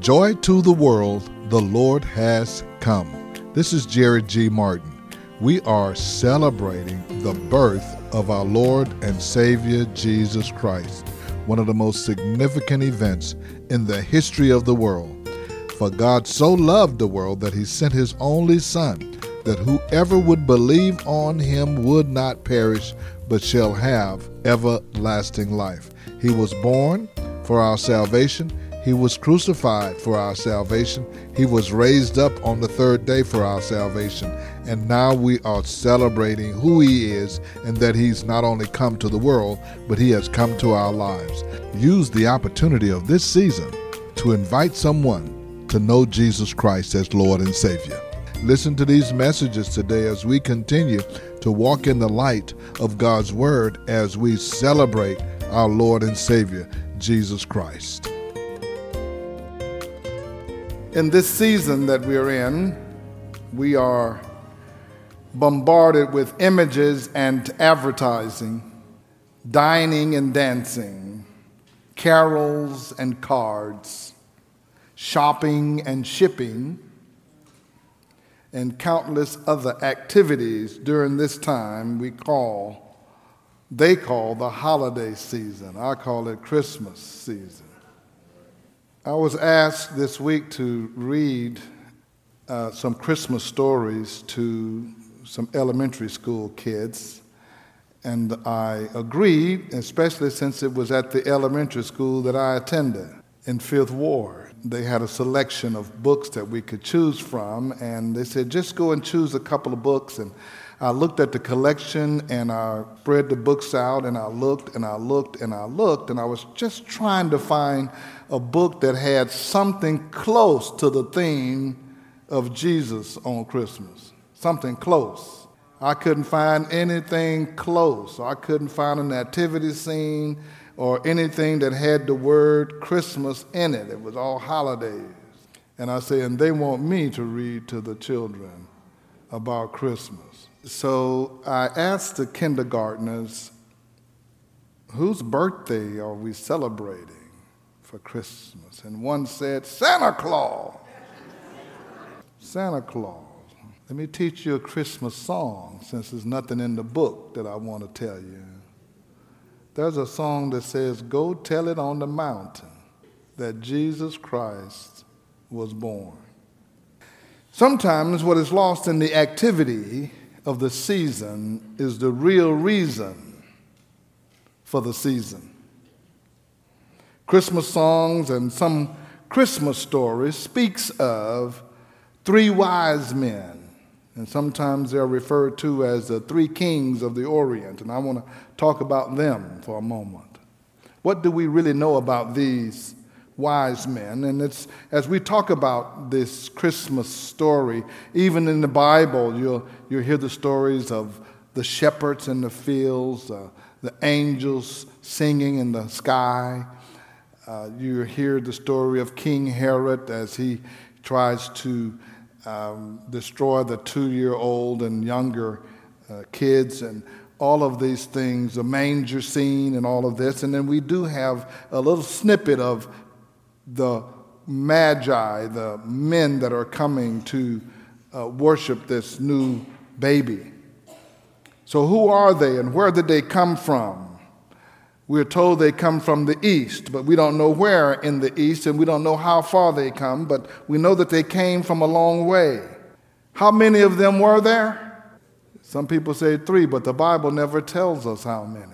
Joy to the world, the Lord has come. This is Jerry G. Martin. We are celebrating the birth of our Lord and Savior Jesus Christ, one of the most significant events in the history of the world. For God so loved the world that he sent his only Son, that whoever would believe on him would not perish, but shall have everlasting life. He was born for our salvation. He was crucified for our salvation. He was raised up on the third day for our salvation. And now we are celebrating who He is and that He's not only come to the world, but He has come to our lives. Use the opportunity of this season to invite someone to know Jesus Christ as Lord and Savior. Listen to these messages today as we continue to walk in the light of God's Word as we celebrate our Lord and Savior, Jesus Christ. In this season that we are in, we are bombarded with images and advertising, dining and dancing, carols and cards shopping and shipping, and countless other activities during this time we call, they call the holiday season. I call it Christmas season. I was asked this week to read uh, some Christmas stories to some elementary school kids. And I agreed, especially since it was at the elementary school that I attended in Fifth Ward they had a selection of books that we could choose from, and they said, just go and choose a couple of books. And I looked at the collection and I spread the books out, and I looked and I looked and I looked, and I was just trying to find a book that had something close to the theme of Jesus on Christmas. Something close. I couldn't find anything close. I couldn't find a nativity scene or anything that had the word Christmas in it. It was all holidays. And I say, and they want me to read to the children about Christmas. So I asked the kindergartners, whose birthday are we celebrating for Christmas? And one said, Santa Claus. Santa Claus. Let me teach you a Christmas song since there's nothing in the book that I want to tell you. There's a song that says, Go tell it on the mountain that Jesus Christ was born. Sometimes what is lost in the activity of the season is the real reason for the season. Christmas songs and some Christmas stories speaks of three wise men and sometimes they're referred to as the three kings of the Orient, and I want to talk about them for a moment. What do we really know about these wise men? And it's as we talk about this Christmas story, even in the Bible, you'll, you'll hear the stories of the shepherds in the fields, uh, the angels singing in the sky. Uh, you hear the story of King Herod as he tries to um, destroy the two year old and younger uh, kids and all of these things, the manger scene and all of this. And then we do have a little snippet of the magi, the men that are coming to uh, worship this new baby. So, who are they and where did they come from? We're told they come from the east, but we don't know where in the east and we don't know how far they come, but we know that they came from a long way. How many of them were there? Some people say three, but the Bible never tells us how many.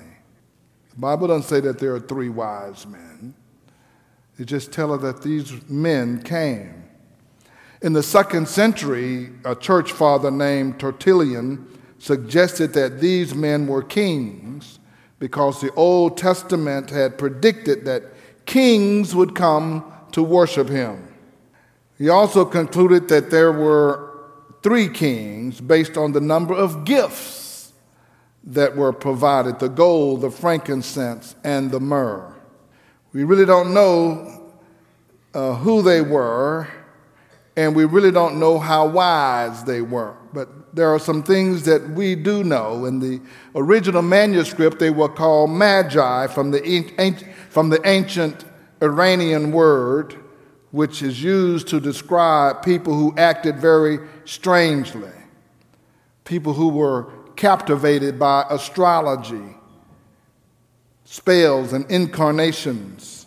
The Bible doesn't say that there are three wise men. It just tells us that these men came. In the second century, a church father named Tertullian suggested that these men were kings because the Old Testament had predicted that kings would come to worship him. He also concluded that there were three kings based on the number of gifts that were provided the gold, the frankincense, and the myrrh. We really don't know uh, who they were, and we really don't know how wise they were. But there are some things that we do know. In the original manuscript, they were called magi from the, from the ancient Iranian word, which is used to describe people who acted very strangely, people who were captivated by astrology, spells, and incarnations,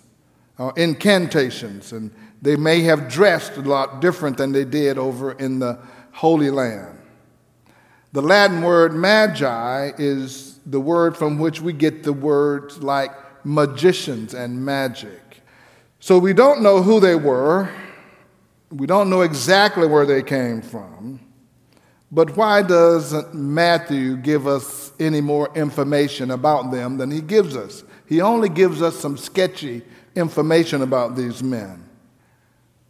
or incantations, and they may have dressed a lot different than they did over in the Holy Land. The Latin word magi is the word from which we get the words like magicians and magic. So we don't know who they were. We don't know exactly where they came from. But why doesn't Matthew give us any more information about them than he gives us? He only gives us some sketchy information about these men.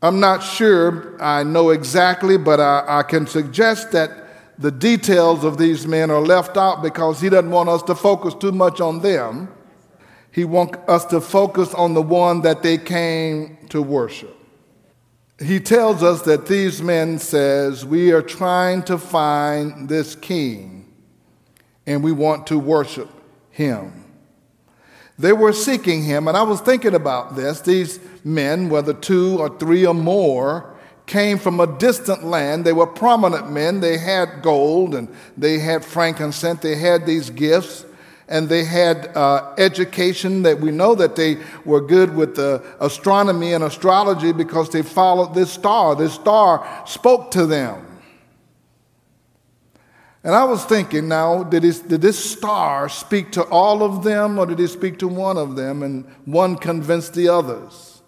I'm not sure I know exactly, but I, I, can suggest that the details of these men are left out because he doesn't want us to focus too much on them. He wants us to focus on the one that they came to worship. He tells us that these men says, "We are trying to find this king and we want to worship him." They were seeking him, and I was thinking about this. These men, whether two or three or more, came from a distant land. They were prominent men. They had gold and they had frankincense. They had these gifts and they had uh, education that we know that they were good with uh, astronomy and astrology because they followed this star. This star spoke to them. And I was thinking now, did, did this star speak to all of them or did he speak to one of them and one convinced the others?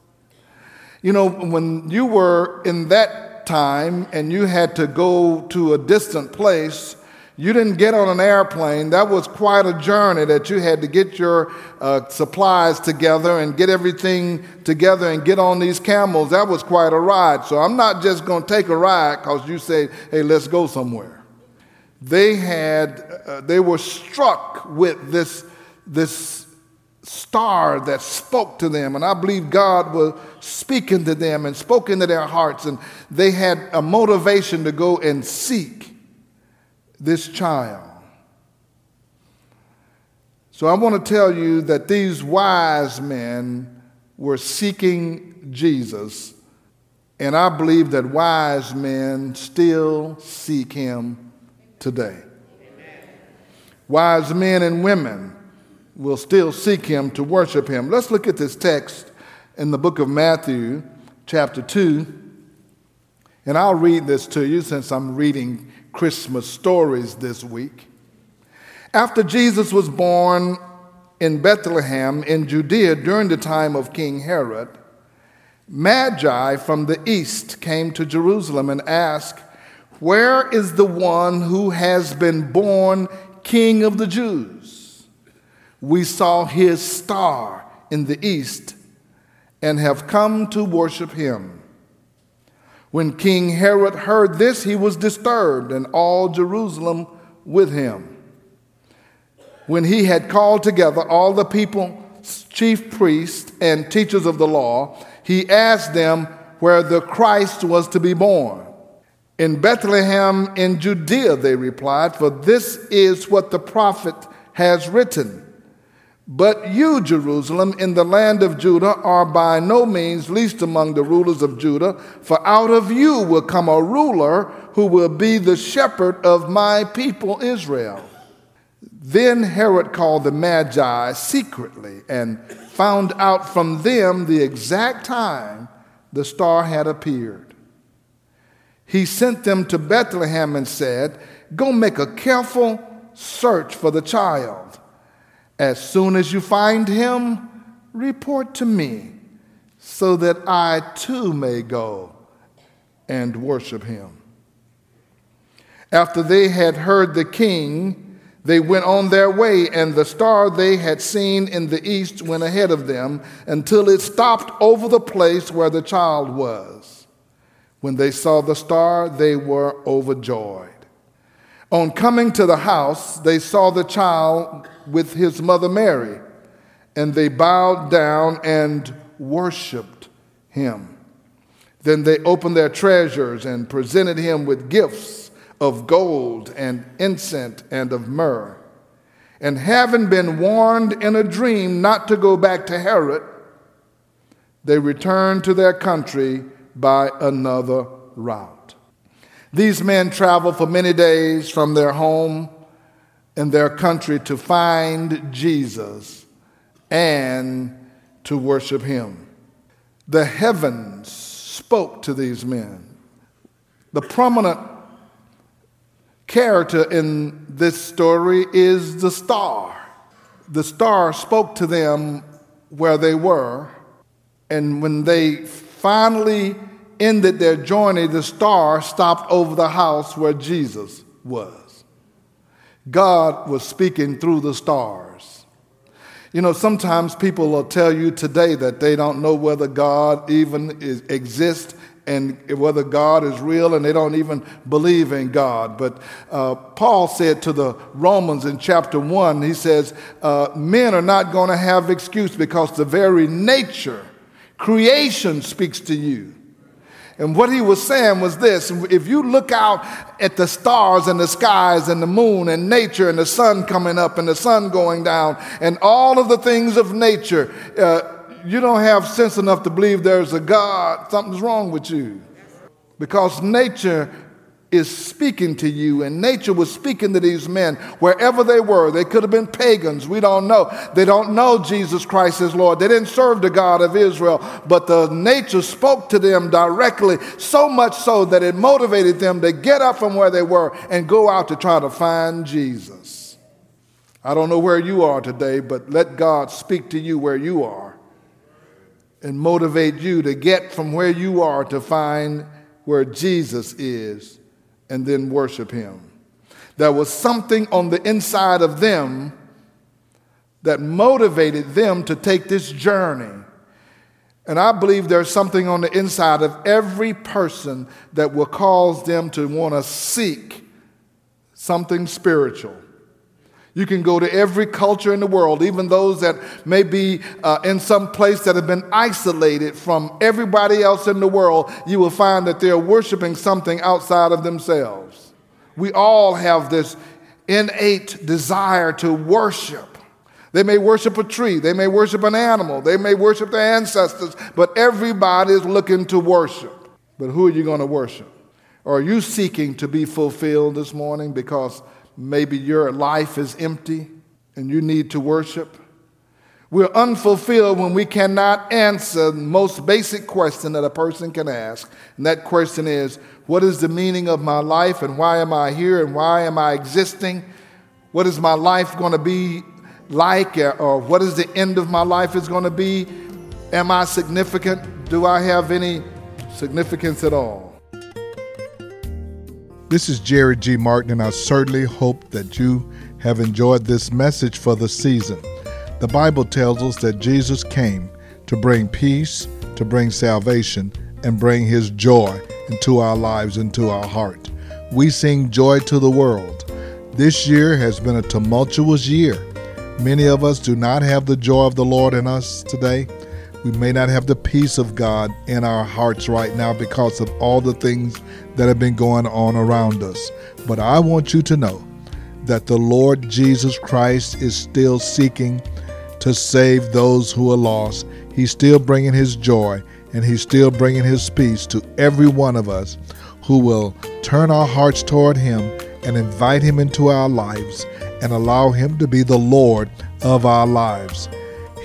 You know, when you were in that time and you had to go to a distant place, you didn't get on an airplane. That was quite a journey that you had to get your uh, supplies together and get everything together and get on these camels. That was quite a ride. So I'm not just going to take a ride because you say, hey, let's go somewhere they had uh, they were struck with this this star that spoke to them and i believe god was speaking to them and spoke into their hearts and they had a motivation to go and seek this child so i want to tell you that these wise men were seeking jesus and i believe that wise men still seek him today. Wise men and women will still seek him to worship him. Let's look at this text in the book of Matthew, chapter 2. And I'll read this to you since I'm reading Christmas stories this week. After Jesus was born in Bethlehem in Judea during the time of King Herod, Magi from the east came to Jerusalem and asked, where is the one who has been born King of the Jews? We saw his star in the east and have come to worship him. When King Herod heard this, he was disturbed, and all Jerusalem with him. When he had called together all the people, chief priests, and teachers of the law, he asked them where the Christ was to be born. In Bethlehem in Judea, they replied, for this is what the prophet has written. But you, Jerusalem, in the land of Judah, are by no means least among the rulers of Judah, for out of you will come a ruler who will be the shepherd of my people Israel. Then Herod called the Magi secretly and found out from them the exact time the star had appeared he sent them to Bethlehem and said, Go make a careful search for the child. As soon as you find him, report to me, so that I too may go and worship him. After they had heard the king, they went on their way, and the star they had seen in the east went ahead of them until it stopped over the place where the child was. When they saw the star, they were overjoyed. On coming to the house, they saw the child with his mother Mary, and they bowed down and worshiped him. Then they opened their treasures and presented him with gifts of gold and incense and of myrrh. And having been warned in a dream not to go back to Herod, they returned to their country by another route. These men traveled for many days from their home in their country to find Jesus and to worship him. The heavens spoke to these men. The prominent character in this story is the star. The star spoke to them where they were, and when they finally ended their journey, the star stopped over the house where Jesus was. God was speaking through the stars. You know, sometimes people will tell you today that they don't know whether God even is, exists and whether God is real, and they don't even believe in God. But uh, Paul said to the Romans in chapter 1, he says, uh, Men are not going to have excuse because the very nature, creation speaks to you. And what he was saying was this if you look out at the stars and the skies and the moon and nature and the sun coming up and the sun going down and all of the things of nature, uh, you don't have sense enough to believe there's a God, something's wrong with you. Because nature is speaking to you, and nature was speaking to these men wherever they were. They could have been pagans, we don't know. They don't know Jesus Christ as Lord. They didn't serve the God of Israel, but the nature spoke to them directly, so much so that it motivated them to get up from where they were and go out to try to find Jesus. I don't know where you are today, but let God speak to you where you are and motivate you to get from where you are to find where Jesus is and then worship Him. There was something on the inside of them that motivated them to take this journey. And I believe there's something on the inside of every person that will cause them to want to seek something spiritual. You can go to every culture in the world, even those that may be uh, in some place that have been isolated from everybody else in the world. You will find that they're worshiping something outside of themselves. We all have this innate desire to worship. They may worship a tree, they may worship an animal, they may worship their ancestors, but everybody is looking to worship. But who are you going to worship? Or are you seeking to be fulfilled this morning because Maybe your life is empty and you need to worship. We're unfulfilled when we cannot answer the most basic question that a person can ask. And that question is What is the meaning of my life and why am I here and why am I existing? What is my life going to be like or what is the end of my life is going to be? Am I significant? Do I have any significance at all? This is Jerry G. Martin, and I certainly hope that you have enjoyed this message for the season. The Bible tells us that Jesus came to bring peace, to bring salvation, and bring his joy into our lives, into our heart. We sing joy to the world. This year has been a tumultuous year. Many of us do not have the joy of the Lord in us today. We may not have the peace of God in our hearts right now because of all the things that have been going on around us. But I want you to know that the Lord Jesus Christ is still seeking to save those who are lost. He's still bringing his joy and he's still bringing his peace to every one of us who will turn our hearts toward him and invite him into our lives and allow him to be the Lord of our lives.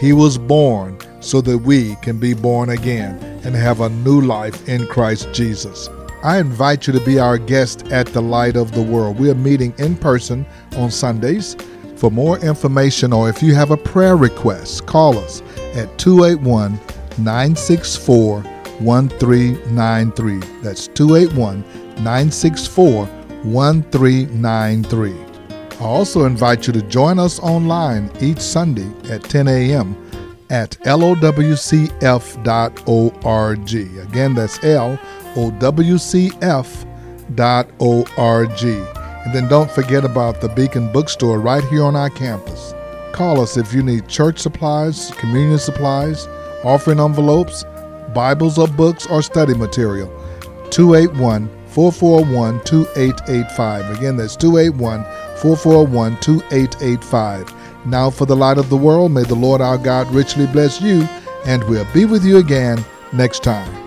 He was born so that we can be born again and have a new life in Christ Jesus. I invite you to be our guest at the Light of the World. We are meeting in person on Sundays. For more information or if you have a prayer request, call us at 281 964 1393. That's 281 964 1393. I also invite you to join us online each Sunday at 10 a.m at lowcf.org. Again, that's lowcf.org. And then don't forget about the Beacon Bookstore right here on our campus. Call us if you need church supplies, communion supplies, offering envelopes, Bibles or books, or study material. 281 441 2885. Again, that's 281 441 2885. Now for the light of the world, may the Lord our God richly bless you and we'll be with you again next time.